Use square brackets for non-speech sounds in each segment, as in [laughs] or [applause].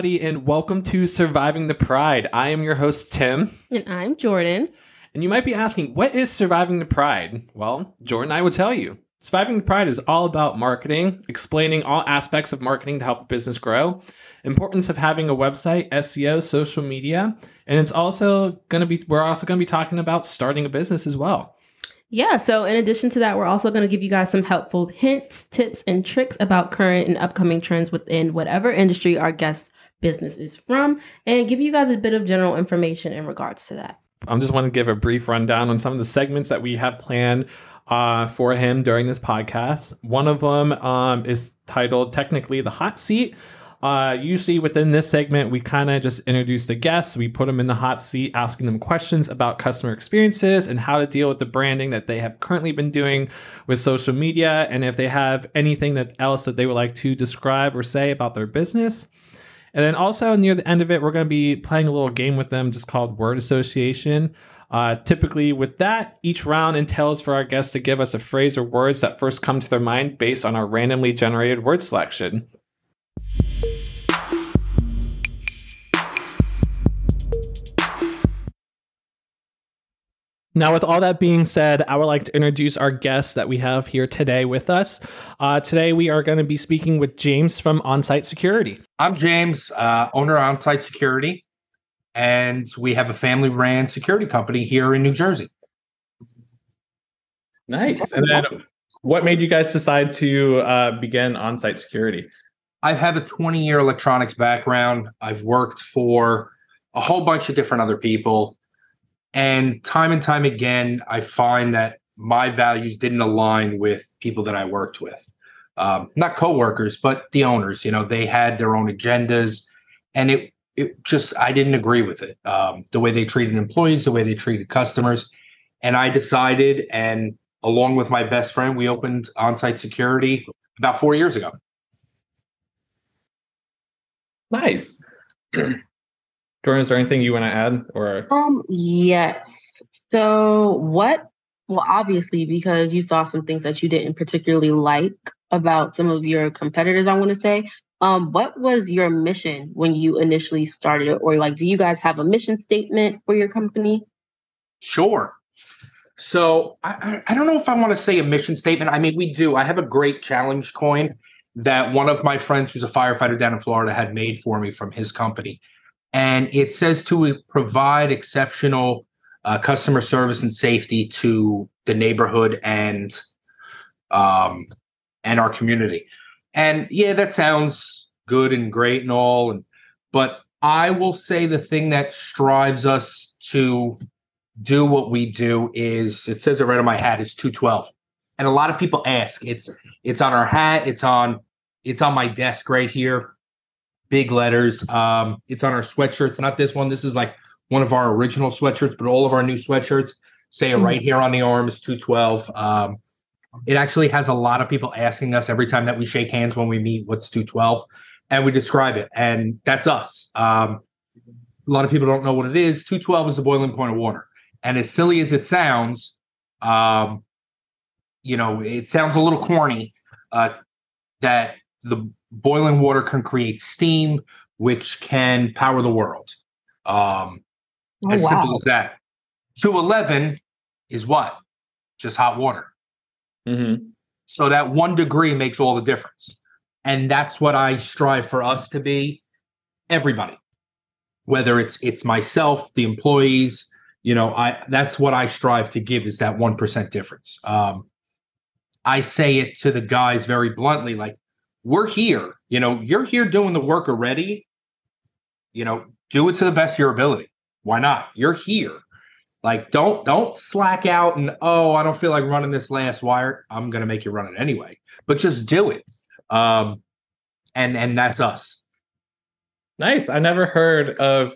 Everybody, and welcome to Surviving the Pride. I am your host, Tim. And I'm Jordan. And you might be asking, what is Surviving the Pride? Well, Jordan I will tell you. Surviving the Pride is all about marketing, explaining all aspects of marketing to help a business grow, importance of having a website, SEO, social media, and it's also going to be we're also going to be talking about starting a business as well. Yeah, so in addition to that, we're also going to give you guys some helpful hints, tips, and tricks about current and upcoming trends within whatever industry our guest business is from, and give you guys a bit of general information in regards to that. I'm just want to give a brief rundown on some of the segments that we have planned uh, for him during this podcast. One of them um, is titled technically the hot seat. Uh, usually within this segment, we kind of just introduce the guests. We put them in the hot seat, asking them questions about customer experiences and how to deal with the branding that they have currently been doing with social media, and if they have anything that else that they would like to describe or say about their business. And then also near the end of it, we're going to be playing a little game with them just called word association. Uh, typically, with that, each round entails for our guests to give us a phrase or words that first come to their mind based on our randomly generated word selection. Now, with all that being said, I would like to introduce our guests that we have here today with us. Uh, today, we are going to be speaking with James from Onsite Security. I'm James, uh, owner of Onsite Security, and we have a family ran security company here in New Jersey. Nice. And then, what made you guys decide to uh, begin Onsite Security? I have a 20 year electronics background. I've worked for a whole bunch of different other people and time and time again, I find that my values didn't align with people that I worked with. Um, not coworkers, but the owners. You know, they had their own agendas, and it it just I didn't agree with it. Um, the way they treated employees, the way they treated customers, and I decided, and along with my best friend, we opened onsite security about four years ago. Nice. [clears throat] Jordan, is there anything you want to add or? Um, yes. So what? Well, obviously, because you saw some things that you didn't particularly like about some of your competitors, I want to say. Um, what was your mission when you initially started it, or like, do you guys have a mission statement for your company? Sure. So I, I don't know if I want to say a mission statement. I mean, we do. I have a great challenge coin that one of my friends who's a firefighter down in Florida had made for me from his company and it says to provide exceptional uh, customer service and safety to the neighborhood and um, and our community. And yeah, that sounds good and great and all, and but I will say the thing that strives us to do what we do is it says it right on my hat is 212. And a lot of people ask, it's it's on our hat, it's on it's on my desk right here big letters. Um, it's on our sweatshirts. Not this one. This is like one of our original sweatshirts, but all of our new sweatshirts say it right here on the arm is 212. Um, it actually has a lot of people asking us every time that we shake hands when we meet what's 212 and we describe it. And that's us. Um, a lot of people don't know what it is. 212 is the boiling point of water. And as silly as it sounds, um, you know, it sounds a little corny uh, that the boiling water can create steam, which can power the world. Um, oh, as wow. simple as that. 211 is what? Just hot water. Mm-hmm. So that one degree makes all the difference. And that's what I strive for us to be everybody, whether it's it's myself, the employees, you know, I that's what I strive to give is that 1% difference. Um, I say it to the guys very bluntly, like, we're here. You know, you're here doing the work already. You know, do it to the best of your ability. Why not? You're here. Like, don't don't slack out and oh, I don't feel like running this last wire. I'm gonna make you run it anyway. But just do it. Um, and and that's us. Nice. I never heard of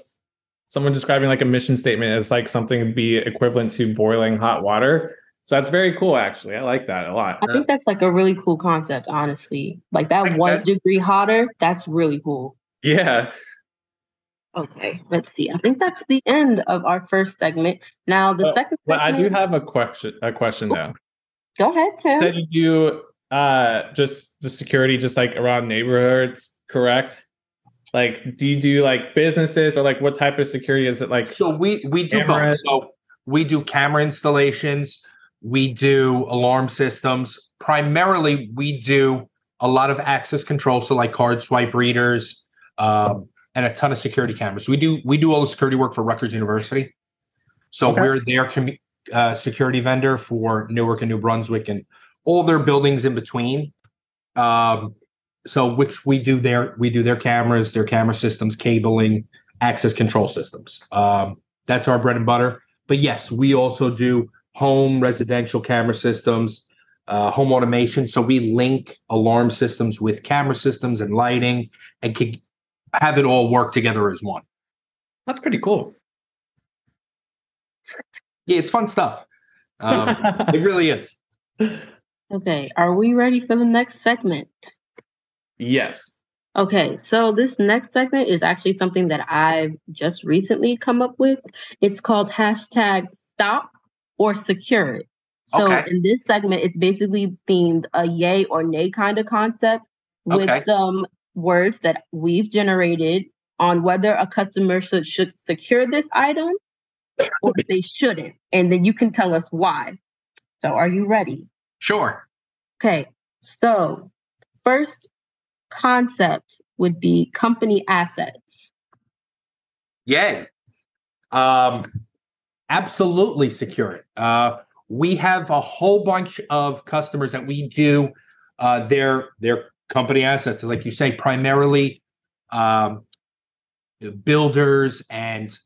someone describing like a mission statement as like something be equivalent to boiling hot water. So that's very cool, actually. I like that a lot. I think that's like a really cool concept, honestly. Like that one degree hotter, that's really cool. Yeah. Okay, let's see. I think that's the end of our first segment. Now the well, second. Well, I do have a question. A question now. Go ahead, Tim. Said you uh just the security, just like around neighborhoods, correct? Like, do you do like businesses or like what type of security is it? Like, So we we do Cameras. both. So we do camera installations, we do alarm systems. Primarily, we do a lot of access control, so like card swipe readers, um, and a ton of security cameras. We do we do all the security work for Rutgers University. So Okay. we're their commu- uh, security vendor for Newark and New Brunswick and all their buildings in between. Um, so which we do their we do their cameras, their camera systems, cabling, access control systems. Um, that's our bread and butter. But yes, we also do home residential camera systems, uh, home automation. So we link alarm systems with camera systems and lighting, and can have it all work together as one. that's pretty cool. Yeah, it's fun stuff. Um, it really is. [laughs] Okay, are we ready for the next segment? yes. Okay, so this next segment is actually something that I've just recently come up with. It's called hashtag stop or secure it. So Okay. in this segment, it's basically themed a yay or nay kind of concept with Okay. some words that we've generated on whether a customer should, should secure this item or if they shouldn't. And then you can tell us why. So are you ready? Sure. Okay, so first concept would be company assets. Yay. Um, absolutely secure it. Uh, we have a whole bunch of customers that we do uh, their their company assets, like you say, primarily um, builders and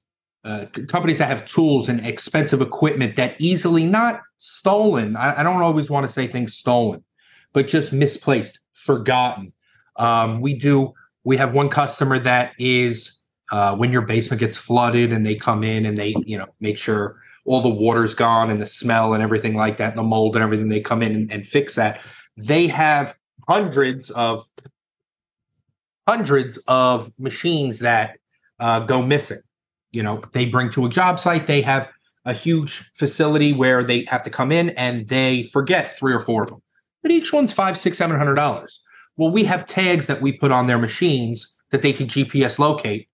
uh, companies that have tools and expensive equipment that easily not stolen. I, I don't always want to say things stolen, but just misplaced, forgotten. Um, we do. We have one customer that is uh, when your basement gets flooded and they come in and they you know make sure all the water's gone and the smell and everything like that and the mold and everything they come in and, and fix that. They have hundreds of hundreds of machines that uh, go missing. You know they bring to a job site they have a huge facility where they have to come in and they forget three or four of them. But each one's five six seven hundred dollars. Well we have tags that we put on their machines that they can gps locate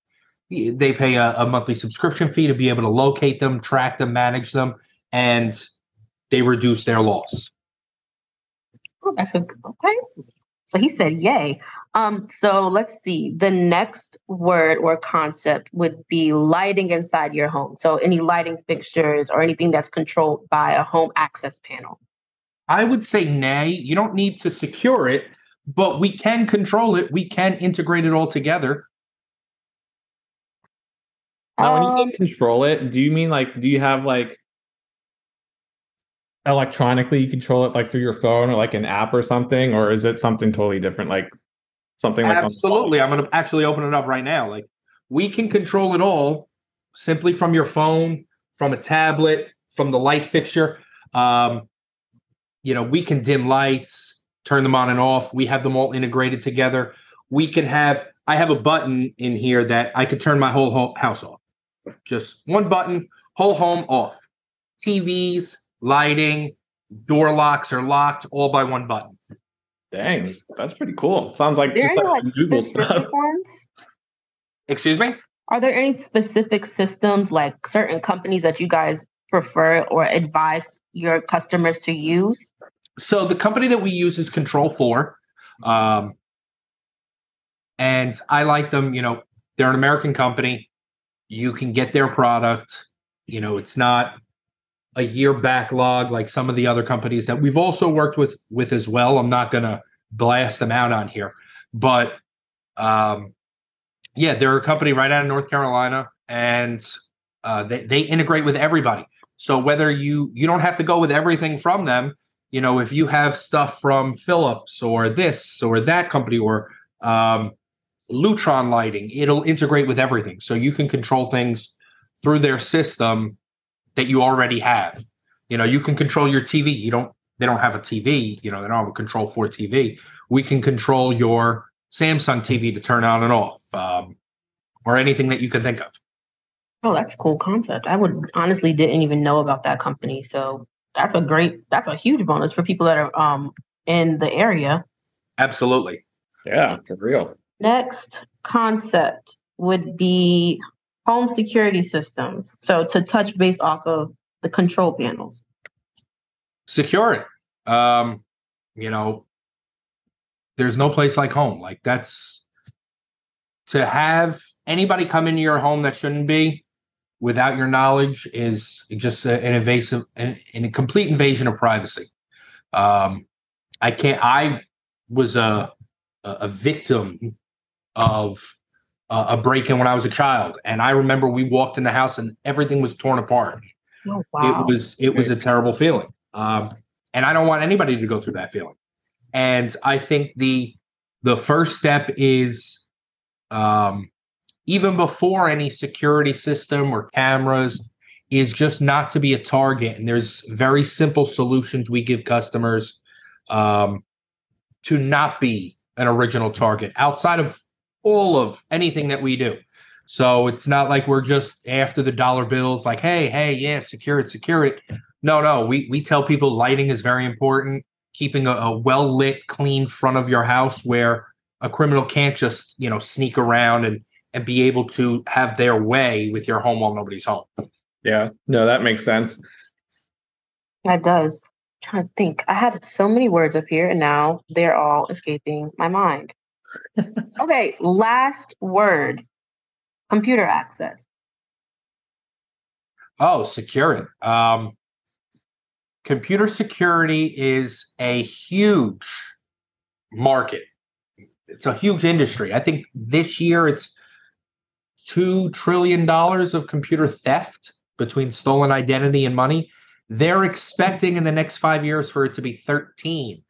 they pay a, a monthly subscription fee to be able to locate them, track them, manage them, and they reduce their loss. Oh, that's a okay. So he said yay. Um, so let's see. The next word or concept would be lighting inside your home. So any lighting fixtures or anything that's controlled by a home access panel. I would say nay, you don't need to secure it, but we can control it. We can integrate it all together. Now, when you Um, say control it, do you mean like, do you have like electronically you control it like through your phone or like an app or something, or is it something totally different? Like something like Absolutely. I'm going to actually open it up right now. Like we can control it all simply from your phone, from a tablet, from the light fixture. Um, you know, we can dim lights, turn them on and off. We have them all integrated together. We can have, I have a button in here that I could turn my whole ho- house off. Just one button, whole home off. TVs, lighting, door locks are locked all by one button. Dang, that's pretty cool. Sounds like just any like like Google stuff. [laughs] ones? Excuse me? Are there any specific systems like certain companies that you guys prefer or advise your customers to use? so the company that we use is Control4 um, and i like them you know they're an american company you can get their product. You know it's not a year backlog like some of the other companies that we've also worked with with as well. I'm not going to blast them out on here. But um, yeah they're a company right out of north carolina and uh, they, they integrate with everybody. So whether you you don't have to go with everything from them. You know, if you have stuff from Philips or this or that company or um, Lutron lighting, it'll integrate with everything. So you can control things through their system that you already have. You know, you can control your TV. You don't, they don't have a TV, you know, they don't have a control for TV. We can control your Samsung TV to turn on and off um, or anything that you can think of. Oh, that's a cool concept. I would honestly didn't even know about that company. So that's a great, that's a huge bonus for people that are um in the area. Absolutely. Yeah, for real. Next concept would be home security systems. So to touch base off of the control panels. Secure it. Um, you know, there's no place like home. Like that's to have anybody come into your home that shouldn't be without your knowledge is just an invasive and a complete invasion of privacy. Um, I can't. I was a a victim of uh, a break in when I was a child, and I remember we walked in the house and everything was torn apart. Oh, wow. It was it was a terrible feeling, um, and I don't want anybody to go through that feeling. And I think the the first step is um, even before any security system or cameras is just not to be a target. And there's very simple solutions we give customers um, to not be an original target outside of all of anything that we do. So it's not like we're just after the dollar bills, like, hey, hey, yeah, secure it, secure it. No, no, we we tell people lighting is very important. Keeping a, a well lit, clean front of your house where a criminal can't just you know sneak around and and be able to have their way with your home while nobody's home. Yeah, no, that makes sense. That does. I'm trying to think. I had so many words up here and now they're all escaping my mind. Okay, last word. Computer access. Oh, secure it. Um, computer security is a huge market. It's a huge industry. I think this year it's two trillion dollars of computer theft between stolen identity and money. They're expecting in the next five years for it to be 13.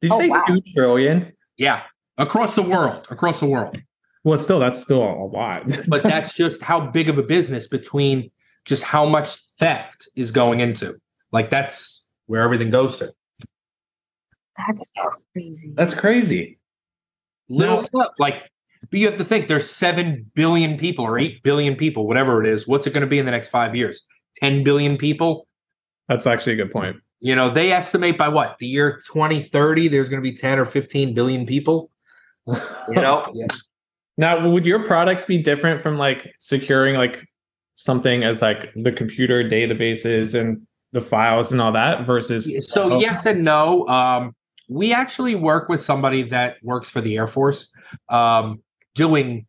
Did you Oh, say wow. two trillion? Yeah, across the world, across the world. Well, still, that's still a lot. [laughs] But that's just how big of a business between just how much theft is going into. Like that's where everything goes to. That's crazy. that's crazy. Little Now- stuff like but you have to think there's 7 billion people or 8 billion people, whatever it is. What's it going to be in the next 5 years? 10 billion people? That's actually a good point. You know, they estimate by what? The year 2030 there's going to be 10 or 15 billion people, you know? [laughs] yeah. Now, would your products be different from like securing like something as like the computer databases and the files and all that versus So Oh. yes and no. Um, we actually work with somebody that works for the Air Force, um, doing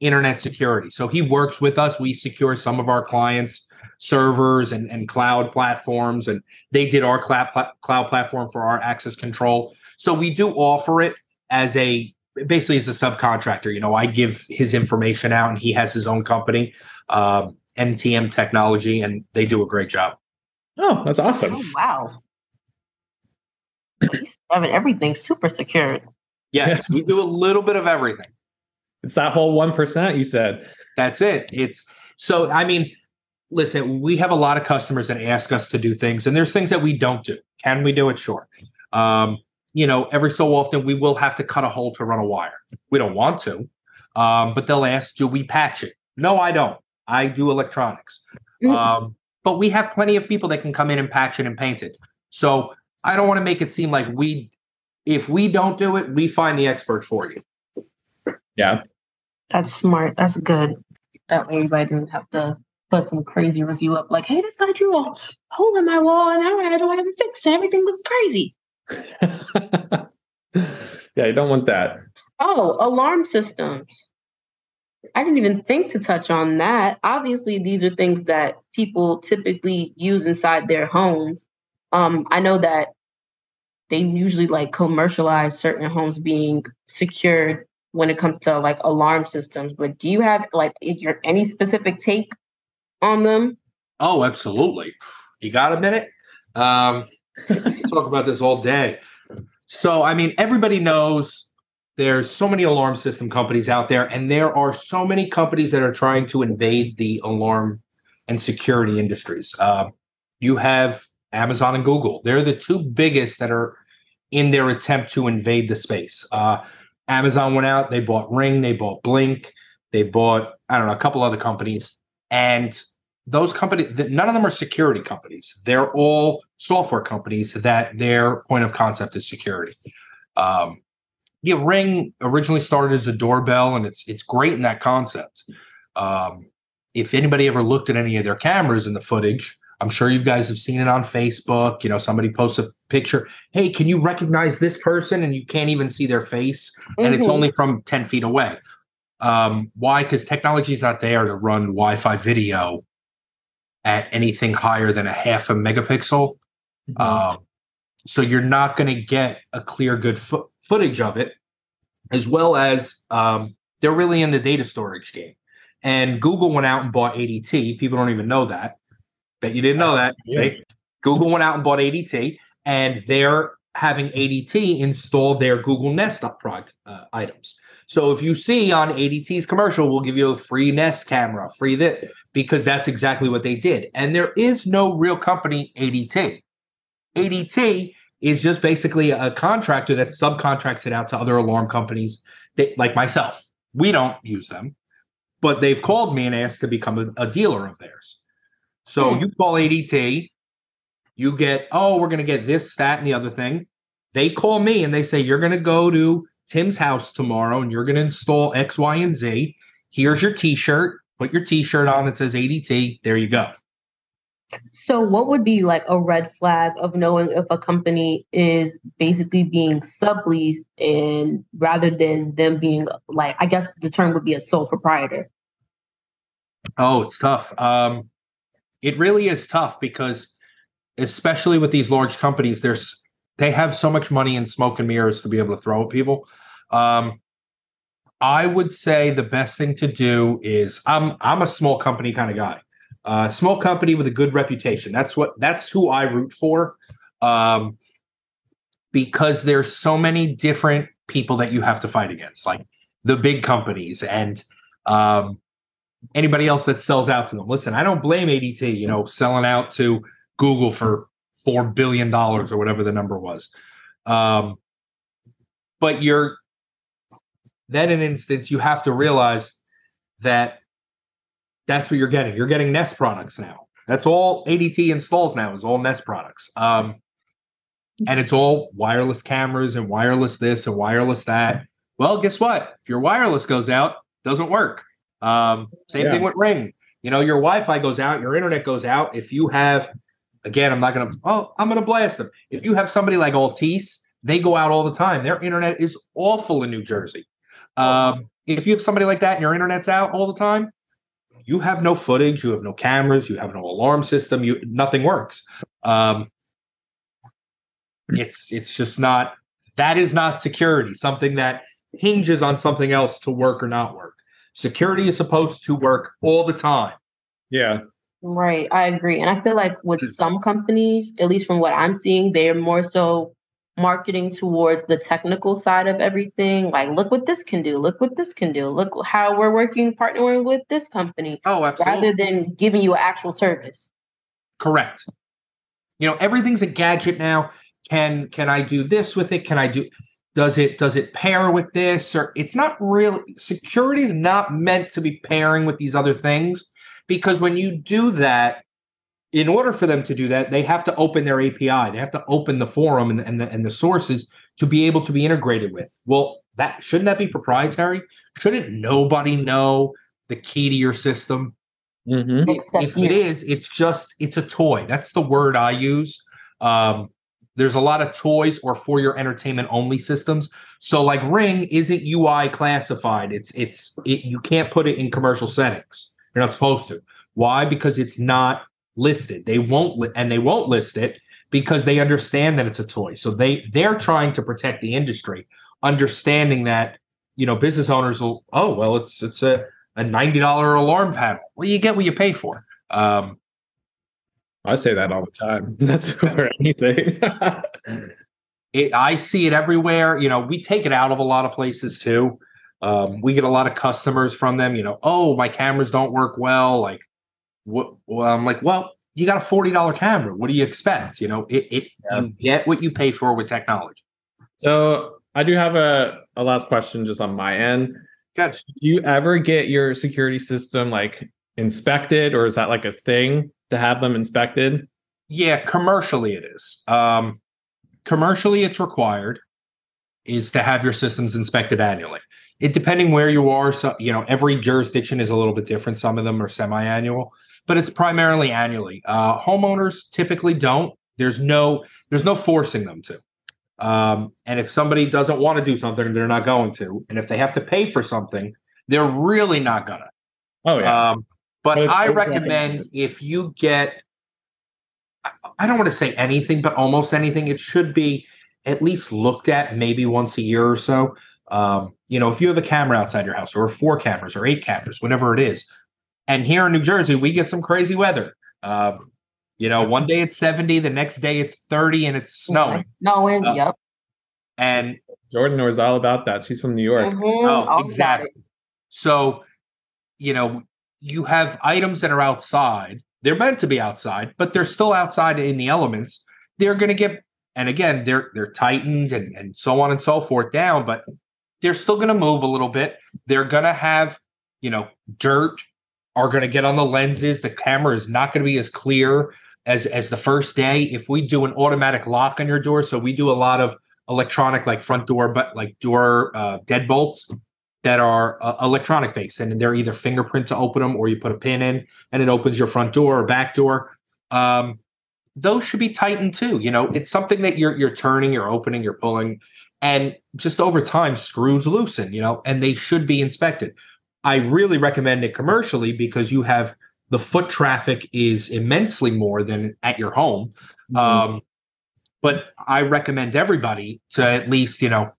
internet security. So he works with us. We secure some of our clients' servers and, and cloud platforms, and they did our cloud pla- cloud platform for our access control. So we do offer it as a basically as a subcontractor. You know, I give his information out, and he has his own company, um, NTM Technology, and they do a great job. Oh, that's awesome. Oh wow. He's having everything super secured. Yes, we do a little bit of everything. It's that whole one percent you said. That's it. It's so I mean, listen, we have a lot of customers that ask us to do things, and there's things that we don't do. Can we do it? Sure. Um, you know, every so often we will have to cut a hole to run a wire. We don't want to, um, but they'll ask, do we patch it? No, I don't. I do electronics. Um, but we have plenty of people that can come in and patch it and paint it. So I don't want to make it seem like we, if we don't do it, we find the expert for you. Yeah. That's smart. That's good. That way everybody didn't have to put some crazy review up like, hey, this guy drew a hole in my wall and now I don't have it fixed and everything looks crazy. [laughs] yeah, you don't want that. Oh, alarm systems. I didn't even think to touch on that. Obviously, these are things that people typically use inside their homes. Um, I know that they usually like commercialize certain homes being secured when it comes to like alarm systems. But do you have like your any specific take on them? Oh, absolutely. You got a minute? Um, [laughs] talk about this all day. So, I mean, everybody knows there's so many alarm system companies out there, and there are so many companies that are trying to invade the alarm and security industries. Uh, you have Amazon and Google. They're the two biggest that are in their attempt to invade the space. Uh, Amazon went out, they bought Ring, they bought Blink, they bought, I don't know, a couple other companies. And those companies, none of them are security companies. They're all software companies that their point of concept is security. Um, yeah, Ring originally started as a doorbell, and it's it's great in that concept. Um, if anybody ever looked at any of their cameras in the footage, I'm sure you guys have seen it on Facebook. You know, somebody posts a picture. Hey, can you recognize this person? And you can't even see their face, and it's Mhm. only from 10 feet away. Um, why? Because technology is not there to run Wi-Fi video at anything higher than a half a megapixel. Um, so you're not going to get a clear, good fo- footage of it, as well as um, they're really in the data storage game. And Google went out and bought ADT. People don't even know that. Bet you didn't know that. [laughs] Yeah. Google went out and bought ADT, and they're having ADT install their Google Nest up prod, uh, items. So if you see on ADT's commercial, we'll give you a free Nest camera, free that, because that's exactly what they did. And there is no real company ADT. ADT is just basically a contractor that subcontracts it out to other alarm companies that, like myself. We don't use them, but they've called me and asked to become a, a dealer of theirs. So Hmm. you call ADT, you get, oh, we're going to get this, that, and the other thing. They call me and they say, you're going to go to Tim's house tomorrow and you're going to install X, Y, and Z. Here's your t shirt. Put your t shirt on. It says ADT. There you go. So, what would be like a red flag of knowing if a company is basically being subleased and rather than them being like, I guess the term would be a sole proprietor? Oh, it's tough. Um, it really is tough because, especially with these large companies, there's they have so much money in smoke and mirrors to be able to throw at people. Um, I would say the best thing to do is I'm I'm a small company kind of guy, uh, small company with a good reputation. That's what that's who I root for, um, because there's so many different people that you have to fight against, like the big companies and um, anybody else that sells out to them. Listen, I don't blame ADT, you know, selling out to Google for four billion dollars or whatever the number was. Um, but you're then in instance, you have to realize that that's what you're getting. You're getting Nest products now. That's all ADT installs now is all Nest products. Um, and it's all wireless cameras and wireless this and wireless that. Well, guess what? If your wireless goes out, doesn't work. Um, same Yeah. thing with Ring. You know, your Wi-Fi goes out, your internet goes out. If you have, again, I'm not gonna. Oh, I'm gonna blast them. If you have somebody like Altice, they go out all the time. Their internet is awful in New Jersey. Um, if you have somebody like that and your internet's out all the time, you have no footage, you have no cameras, you have no alarm system, you nothing works. Um, it's it's just not that is not security. Something that hinges on something else to work or not work. Security is supposed to work all the time. Yeah. Right, I agree. And I feel like with some companies, at least from what I'm seeing, they're more so marketing towards the technical side of everything. Like, look what this can do. Look what this can do. Look how we're working, partnering with this company, Oh, absolutely. rather than giving you an actual service. Correct. You know, everything's a gadget now. Can can I do this with it? Can I do does it does it pair with this or it's not really security is not meant to be pairing with these other things because when you do that in order for them to do that they have to open their API they have to open the forum and, and the and the sources to be able to be integrated with well that shouldn't that be proprietary shouldn't nobody know the key to your system Mm-hmm. if, Except if it you. is, it's just it's a toy. That's the word I use. Um, there's a lot of toys or for your entertainment only systems. So like Ring isn't UL classified. It's it's it, you can't put it in commercial settings. You're not supposed to. Why? Because it's not listed. They won't li- and they won't list it because they understand that it's a toy. So they they're trying to protect the industry, understanding that you know business owners will oh well it's it's a a ninety dollar alarm panel. Well, you get what you pay for. Um, I say that all the time. [laughs] That's for anything. [laughs] it, I see it everywhere. You know, we take it out of a lot of places too. Um, we get a lot of customers from them. You know, oh, my cameras don't work well. Like, what? Well, I'm like, well, you got a forty dollar camera. What do you expect? You know, it, it Yeah. you get what you pay for with technology. so I do have a, a last question just on my end. Got Do you ever get your security system like inspected or is that like a thing to have them inspected? Yeah, commercially it is. Um, commercially, it's required. is to have your systems inspected annually. It depending where you are, so you know every jurisdiction is a little bit different. Some of them are semi-annual, but it's primarily annually. Uh, homeowners typically don't. There's no there's no forcing them to. Um, and if somebody doesn't want to do something, they're not going to. And if they have to pay for something, they're really not gonna. Oh yeah. Um, but But I recommend if you get, I don't want to say anything, but almost anything, it should be at least looked at maybe once a year or so. Um, you know, if you have a camera outside your house or four cameras or eight cameras, whatever it is. And here in New Jersey, we get some crazy weather. Um, you know, one day it's 70, the next day it's 30 and it's snowing. Snowing. Uh, yep. And Jordan knows all about that. She's from New York. Mhm, Oh, exactly. So, you know, you have items that are outside. They're meant to be outside, but they're still outside in the elements. They're going to get, and again, they're they're tightened and and so on and so forth down, but they're still going to move a little bit. They're going to have, you know, dirt are going to get on the lenses. The camera is not going to be as clear as as the first day. If we do an automatic lock on your door, so we do a lot of electronic like front door but like door uh, deadbolts that are uh, electronic based and they're either fingerprint to open them or you put a pin in and it opens your front door or back door um, those should be tightened too you know it's something that you're you're turning you're opening you're pulling and just over time screws loosen you know and they should be inspected. I really recommend it commercially because you have the foot traffic is immensely more than at your home. Um, but I recommend everybody to at least, you know,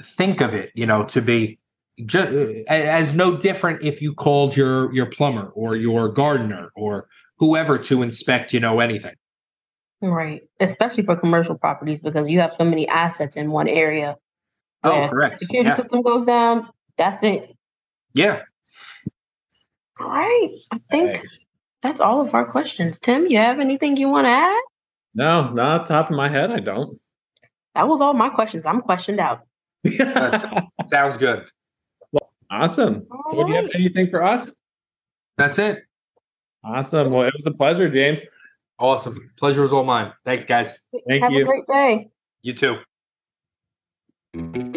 think of it, you know, to be just as no different if you called your your plumber or your gardener or whoever to inspect, you know, anything. Right. Especially for commercial properties because you have so many assets in one area. Oh, Yeah. correct. Security Yeah. system goes down. That's it. yeah. All right. I think Right. that's all of our questions. Tim, you have anything you want to add? No, not top of my head, I don't. That was all my questions. I'm questioned out. [laughs] Sounds good. Well, awesome. All Well, do you have anything for us? That's it. Awesome. Well, it was a pleasure, James. Awesome. Pleasure is all mine. Thanks, guys. Thank have you. Have a great day. You too. Mm-hmm.